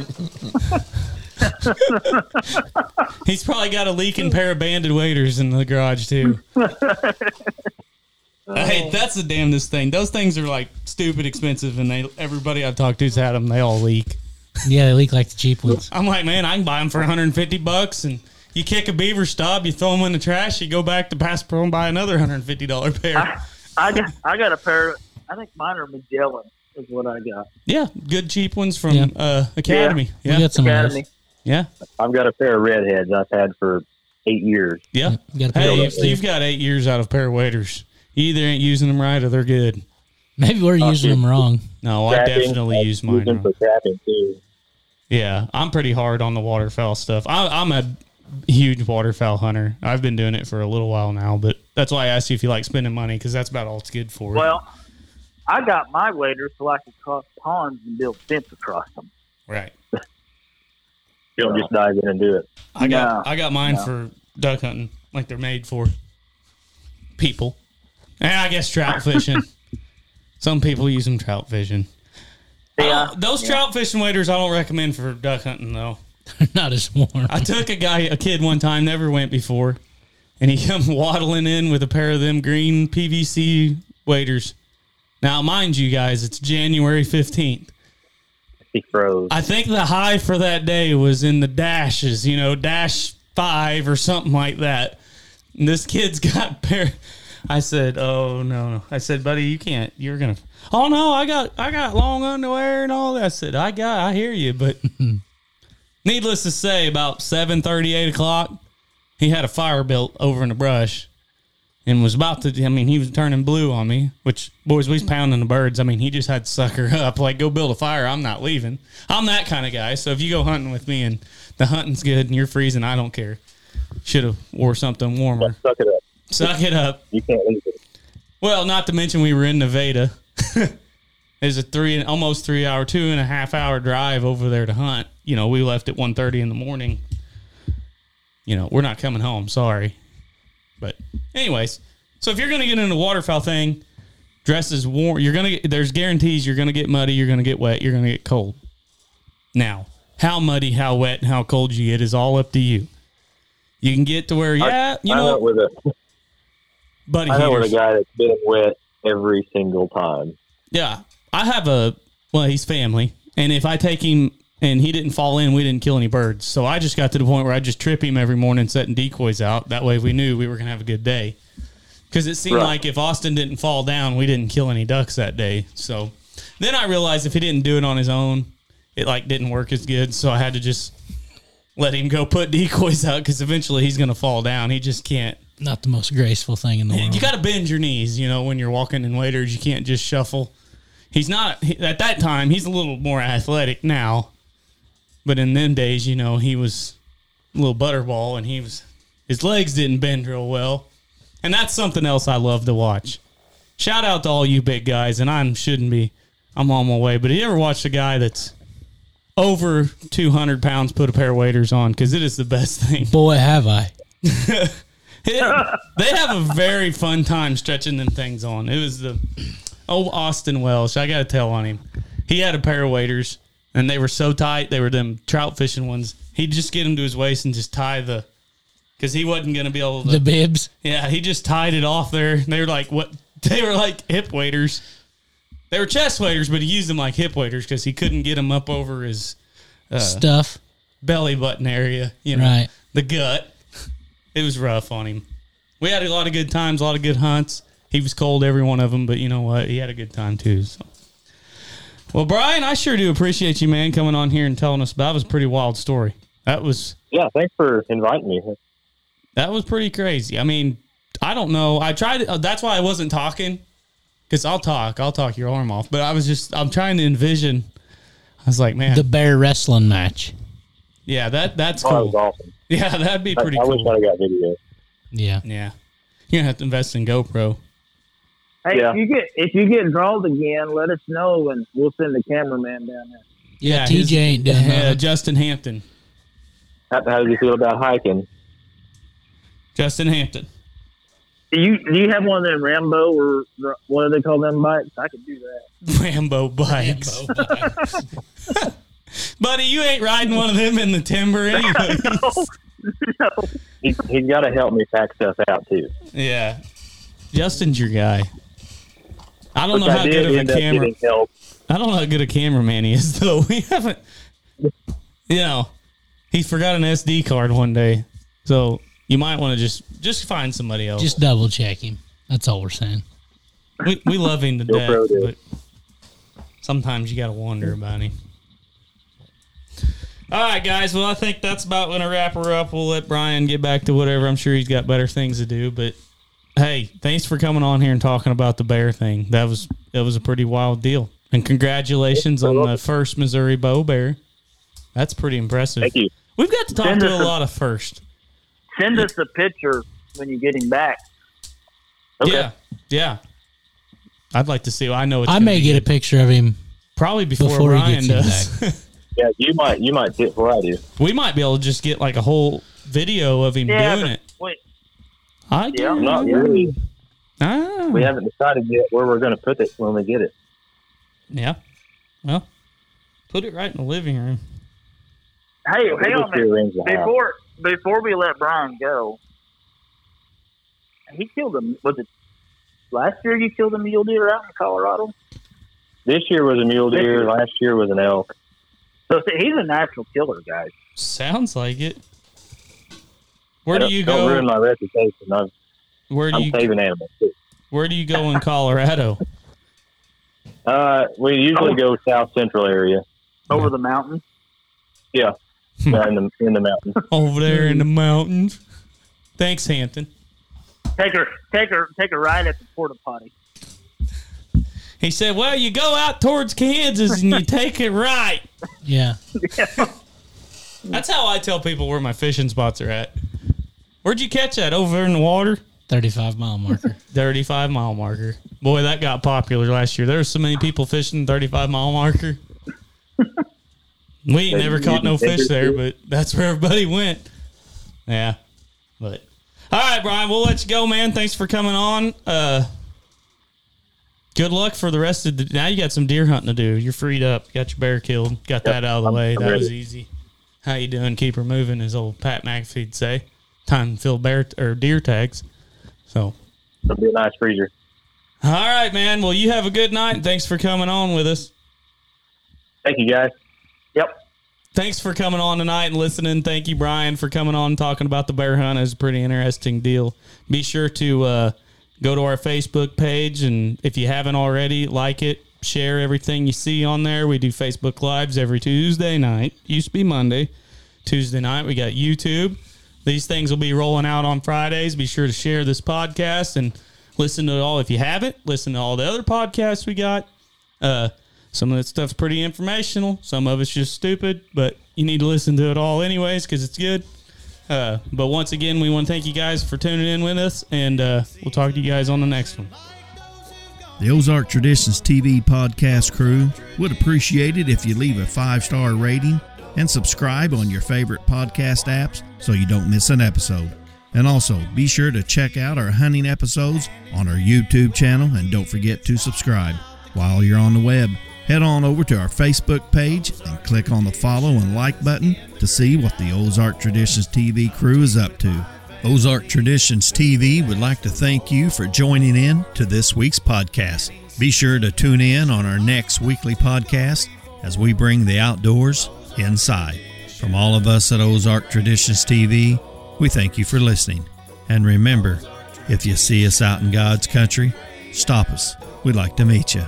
[LAUGHS]
He's probably got a leaking pair of banded waders in the garage too. [LAUGHS] hey, that's the damnedest thing. Those things are like stupid expensive, and they everybody I've talked to's had them. They all leak.
Yeah, they leak like the cheap ones.
I'm like, man, I can buy them for 150 bucks, and you kick a beaver stub, you throw them in the trash, you go back to Bass Pro and buy another 150 dollar pair.
I got I got a pair. I think mine are Magellan is what I got.
Yeah, good cheap ones from
Yeah.
uh, Academy.
We
Yeah,
got some
Academy.
yeah,
I've got a pair of redheads I've had for eight years.
yeah.
We got a pair
Hey, you've, you've got eight years out of a pair of waders. You either ain't using them right or they're good.
Maybe we're using them wrong.
No, I definitely
I
use mine.
them
wrong.
for trapping too.
Yeah, I'm pretty hard on the waterfowl stuff. I, I'm a huge waterfowl hunter. I've been doing it for a little while now, but that's why I asked you if you like spending money because that's about all it's good for.
Well, I got my waders so I could cross ponds and build fence across them.
right.
You [LAUGHS] don't just dive in and do it.
I got
No,
I got mine
no.
for duck hunting, like they're made for people, and I guess trout [LAUGHS] fishing. Some people use them trout fishing.
Yeah,
Uh, those trout fishing waders I don't recommend for duck hunting though. [LAUGHS]
Not as warm.
I took a guy, a kid one time, never went before, and he come [LAUGHS] waddling in with a pair of them green PVC waders. Now, mind you guys, it's January 15th.
He froze.
I think the high for that day was in the dashes, you know, dash five or something like that. And this kid's [LAUGHS] got a pair. I said, "Oh no, no!" I said, "Buddy, you can't. You're gonna." Oh no, I got I got long underwear and all that. I said, "I got, I hear you," but needless to say, about seven thirty, eight o'clock, he had a fire built over in the brush, and was about to. I mean, he was turning blue on me. Which boys, we was pounding the birds. I mean, he just had to suck her [LAUGHS] up. Like, go build a fire. I'm not leaving. I'm that kind of guy. So if you go hunting with me and the hunting's good and you're freezing, I don't care. Should have wore something warmer.
Suck it up.
Suck it up.
You can't leave it.
Well, not to mention we were in Nevada. [LAUGHS] It's a three, almost three hour, two and a half hour drive over there to hunt. You know, we left at 1.30 in the morning. You know, we're not coming home. Sorry, but anyways, so if you're gonna get into waterfowl thing, dress as warm. You're gonna get. There's guarantees you're gonna get muddy. You're gonna get wet. You're gonna get cold. Now, how muddy, how wet, and how cold you get is all up to you. You can get to where, yeah, you
I
know,
went with a
buddy
I went with a guy that's been wet every single time.
Yeah, I have a well, he's family, and if I take him and he didn't fall in, we didn't kill any birds. So I just got to the point where I just trip him every morning, setting decoys out. That way, we knew we were gonna have a good day. Because it seemed
Right.
like if Austin didn't fall down, we didn't kill any ducks that day. So then I realized if he didn't do it on his own, it like didn't work as good. So I had to just let him go put [LAUGHS] decoys out because eventually he's gonna fall down. He just can't.
Not the most graceful thing in the world.
You got to bend your knees, you know, when you're walking in waders. You can't just shuffle. He's not at that time. He's a little more athletic now, but in them days, you know, he was a little butterball, and he was his legs didn't bend real well, and that's something else I love to watch. Shout out to all you big guys, and I shouldn't be. I'm on my way, but you ever watched a guy that's over 200 pounds put a pair of waders on? Because it is the best thing. [LAUGHS]
Boy, have I.
It- they have a very fun time stretching them things on. It was the old Austin Welsh. I got to tell on him. He had a pair of waders, and they were so tight. They were them trout fishing ones. He'd just get them to his waist and just tie the, because he wasn't going to be able to.
The bibs.
yeah, he just tied it off there. They were like what? [LAUGHS] They were like hip waders. They were chest waders, but he used them like hip waders because he couldn't get them up over his uh,
stuff.
belly button area. You know,
Right.
the gut. It was rough on him. We had a lot of good times, a lot of good hunts. He was cold every one of them, but you know what? He had a good time too. So. Well, Brian, I sure do appreciate you, man, coming on here and telling us about. That was a pretty wild story. That was
Yeah, thanks for inviting me.
that was pretty crazy. I mean, I don't know. I tried. Uh, that's why I wasn't talking, because I'll talk. I'll talk your arm off. But I was just. I'm trying to envision. I was like, man,
The bear wrestling match.
yeah, that that's
Oh, that was
cool.
awesome. [LAUGHS]
Yeah, that'd be pretty
I
cool.
wish I'd got video.
Yeah.
Yeah. You're gonna have to invest in GoPro.
Hey,
Yeah.
if you get if you get draws again, let us know and we'll send the cameraman down there.
Yeah,
his-
TJ ain't doing
uh. Justin Hampton.
How, how do you feel about hiking?
Justin Hampton.
Do you do you have one of them Rambo or what do they call them bikes? I could do that. [LAUGHS]
Rambo bikes. [LAUGHS] Buddy, you ain't riding one of them in the timber [LAUGHS] anyway.
no.
He's, he's got to help me pack stuff out too.
yeah. Justin's your guy. I don't
Which
know how good of a camera.
getting.
I don't know how good a cameraman he is [LAUGHS] though. We haven't. You know, he forgot an SD card one day, so you might want to just just find somebody else.
Just double check him. That's all we're saying.
we, we love him to death, but sometimes you got to wonder about him. All right, guys. Well, I think that's about going to wrap her up. We'll let Brian get back to whatever. I'm sure he's got better things to do. But hey, thanks for coming on here and talking about the bear thing. That was that was a pretty wild deal. And congratulations on the first Missouri bow bear. That's pretty impressive.
Thank you.
We've got to talk
Send
to a
a-
lot of first.
Send us a picture when you get him back.
Yeah, yeah. I'd like to see. I know it's
I may
be
get a picture of him.
probably before,
before he
Brian
gets him
does. [LAUGHS]
Yeah, you might you might see it before I do.
We might be able to just get like a whole video of him
Yeah,
doing
but
it.
Wait,
I
Yeah,
do.
Not really.
Ah,
We haven't decided yet where we're going to put it when we get it.
yeah. Well, put it right in the living room.
hey, hang
We'll
on
just
a
do
minute.
rings of the house.
Before before we let Brian go, he killed him. Was it last year? You killed a mule deer out in Colorado.
This year was a mule deer. Last year was an elk.
So see, he's a natural killer, guys.
Sounds like it. Where do
Don't-
you
Don't ruin my reputation. I'm,
Where do
I'm
you
saving animals. Too.
Where do you go in Colorado?
Uh, we usually go south central area.
Over the mountains.
Yeah,
Hmm.
uh, in the in the mountains.
Over there in the mountains. Thanks, Hampton.
Take her, take her, take her right at the porta potty.
He said, "Well, you go out towards Kansas and you [LAUGHS] take it right." [LAUGHS]
Yeah.
That's how I tell people where my fishing spots are at. Where'd you catch that? Over in the water?
35 mile marker. [LAUGHS]
35 mile marker. Boy, that got popular last year. There were so many people fishing 35 mile marker. We ain't never caught no fish there, but that's where everybody went. Yeah. But all right, Brian, we'll let you go, man. Thanks for coming on. Uh good luck for the rest of the now you got some deer hunting to do. You're freed up. Got your bear killed. Got that out of the
I'm-
way.
I'm
that was easy. How you doing? Keep her moving, as old Pat McAfee'd say. Time to fill bear or deer tags. So
It'll be a nice freezer.
all right, man. Well, you have a good night. Thanks for coming on with us.
Thank you, guys.
Yep.
Thanks for coming on tonight and listening. Thank you, Brian, for coming on and talking about the bear hunt. It's a pretty interesting deal. Be sure to uh, go to our Facebook page, and if you haven't already, like it, share everything you see on there. We do Facebook Lives every Tuesday night. Used to be Monday. Tuesday night, we got YouTube. These things will be rolling out on Fridays. Be sure to share this podcast and listen to it all. If you haven't, listen to all the other podcasts we got. Uh, some of that stuff's pretty informational. Some of it's just stupid, but you need to listen to it all anyways because it's good. Uh, but once again, we want to thank you guys for tuning in with us, and uh, we'll talk to you guys on the next one.
The Ozark Traditions TV podcast crew would appreciate it if you leave a five star rating and subscribe on your favorite podcast apps so you don't miss an episode. And also, be sure to check out our hunting episodes on our YouTube channel and don't forget to subscribe. While you're on the web, head on over to our Facebook page and click on the follow and like button to see what the Ozark Traditions TV crew is up to. Ozark Traditions TV would like to thank you for joining in to this week's podcast. Be sure to tune in on our next weekly podcast as we bring the outdoors inside. From all of us at Ozark Traditions TV, we thank you for listening. And remember, if you see us out in God's country, stop us. We'd like to meet you.